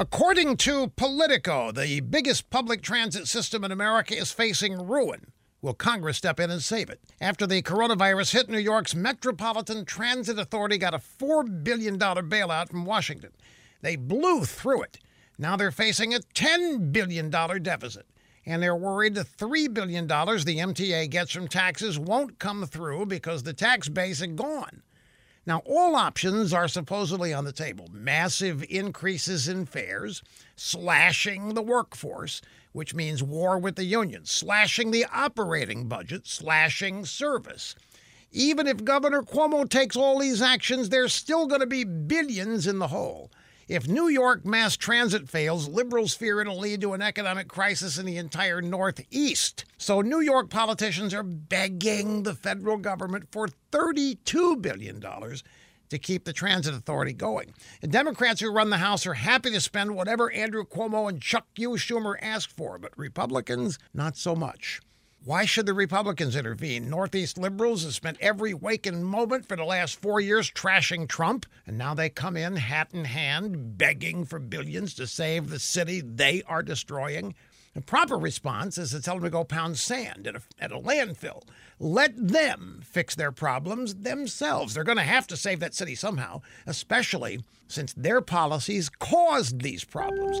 According to Politico, the biggest public transit system in America is facing ruin. Will Congress step in and save it? After the coronavirus hit, New York's Metropolitan Transit Authority got a $4 billion bailout from Washington. They blew through it. Now they're facing a $10 billion deficit. And they're worried the $3 billion the MTA gets from taxes won't come through because the tax base is gone. Now, all options are supposedly on the table massive increases in fares, slashing the workforce, which means war with the unions, slashing the operating budget, slashing service. Even if Governor Cuomo takes all these actions, there's still going to be billions in the hole. If New York mass transit fails, liberals fear it'll lead to an economic crisis in the entire Northeast. So New York politicians are begging the federal government for $32 billion to keep the transit authority going. And Democrats who run the House are happy to spend whatever Andrew Cuomo and Chuck U. Schumer ask for, but Republicans, not so much. Why should the Republicans intervene? Northeast liberals have spent every waking moment for the last four years trashing Trump, and now they come in hat in hand, begging for billions to save the city they are destroying. The proper response is to tell them to go pound sand at a, at a landfill. Let them fix their problems themselves. They're going to have to save that city somehow, especially since their policies caused these problems.